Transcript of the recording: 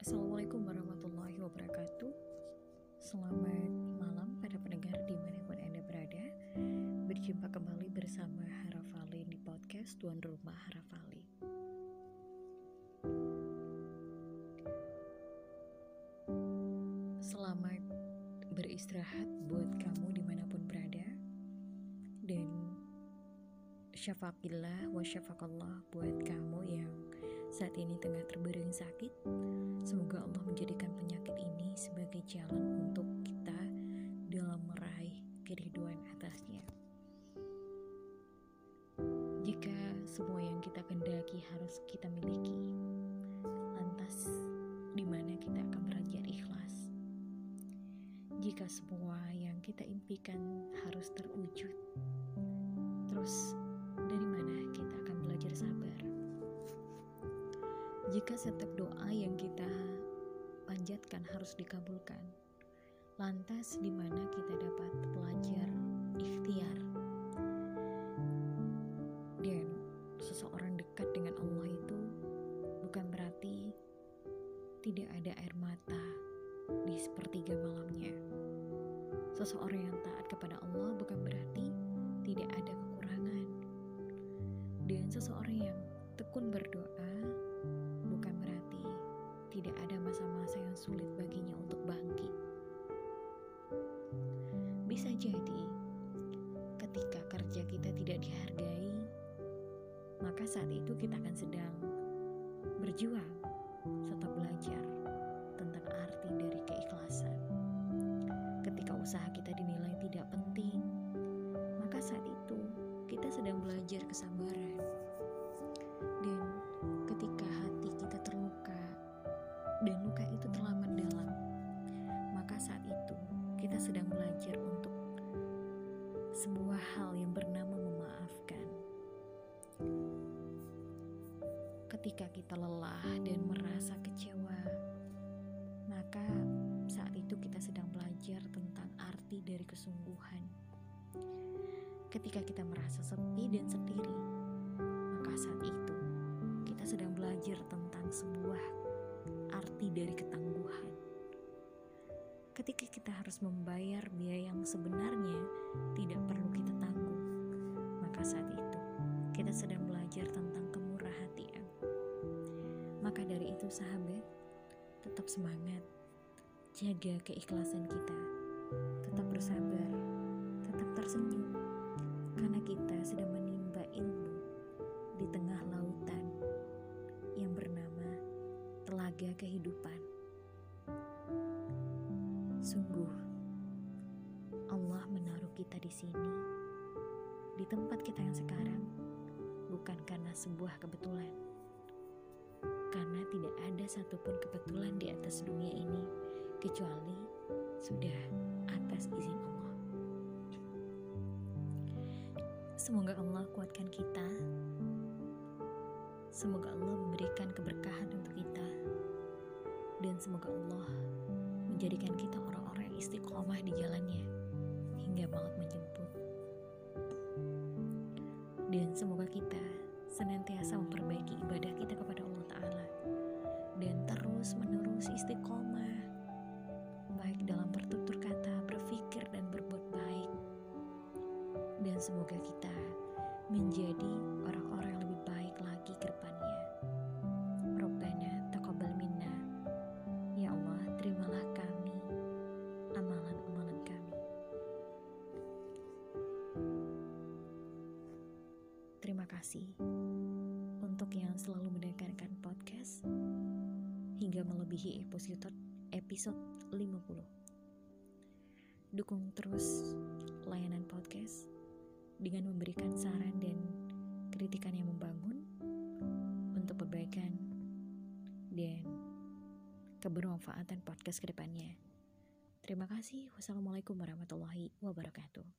Assalamualaikum warahmatullahi wabarakatuh. Selamat malam para pendengar di mana pun Anda berada. Berjumpa kembali bersama Harafali di podcast Tuan Rumah Harafali Selamat beristirahat buat kamu syafaqillah wa syafaqallah buat kamu yang saat ini tengah terbaring sakit. Semoga Allah menjadikan penyakit ini sebagai jalan untuk kita dalam meraih keriduan atasnya. Jika semua yang kita kendaki harus kita miliki, lantas di mana kita akan belajar ikhlas? Jika semua yang kita impikan harus terwujud, terus Jika setiap doa yang kita panjatkan harus dikabulkan, lantas di mana kita dapat belajar ikhtiar? Dan seseorang dekat dengan Allah itu bukan berarti tidak ada air mata di sepertiga malamnya. Seseorang yang taat kepada Allah bukan berarti tidak ada kekurangan. Dan seseorang yang tekun berdoa tidak dihargai, maka saat itu kita akan sedang berjuang serta belajar tentang arti dari keikhlasan. Ketika usaha kita dinilai tidak penting, maka saat itu kita sedang belajar kesabaran. Dan ketika hati kita terluka dan luka itu telah mendalam, maka saat itu kita sedang belajar untuk sebuah hal yang bernama Ketika kita lelah dan merasa kecewa, maka saat itu kita sedang belajar tentang arti dari kesungguhan. Ketika kita merasa sepi dan sendiri, maka saat itu kita sedang belajar tentang sebuah arti dari ketangguhan. Ketika kita harus membayar biaya yang sebenarnya tidak perlu kita tanggung, maka saat itu kita sedang belajar tentang. Maka dari itu sahabat, tetap semangat, jaga keikhlasan kita, tetap bersabar, tetap tersenyum, karena kita sedang menimba ilmu di tengah lautan yang bernama telaga kehidupan. Sungguh, Allah menaruh kita di sini, di tempat kita yang sekarang, bukan karena sebuah kebetulan. Karena tidak ada satupun kebetulan di atas dunia ini, kecuali sudah atas izin Allah. Semoga Allah kuatkan kita. Semoga Allah memberikan keberkahan untuk kita. Dan semoga Allah menjadikan kita orang-orang yang istiqomah di jalannya hingga maut menjemput. Dan semoga kita senantiasa memperbaiki ibadah kita kepada Dan semoga kita menjadi orang-orang yang lebih baik lagi ke depannya. Rabbana taqabbal minna. Ya Allah, terimalah kami amalan-amalan kami. Terima kasih untuk yang selalu mendengarkan podcast hingga melebihi episode episode 50. Dukung terus layanan podcast dengan memberikan saran dan kritikan yang membangun untuk perbaikan dan kebermanfaatan podcast ke depannya. Terima kasih. Wassalamualaikum warahmatullahi wabarakatuh.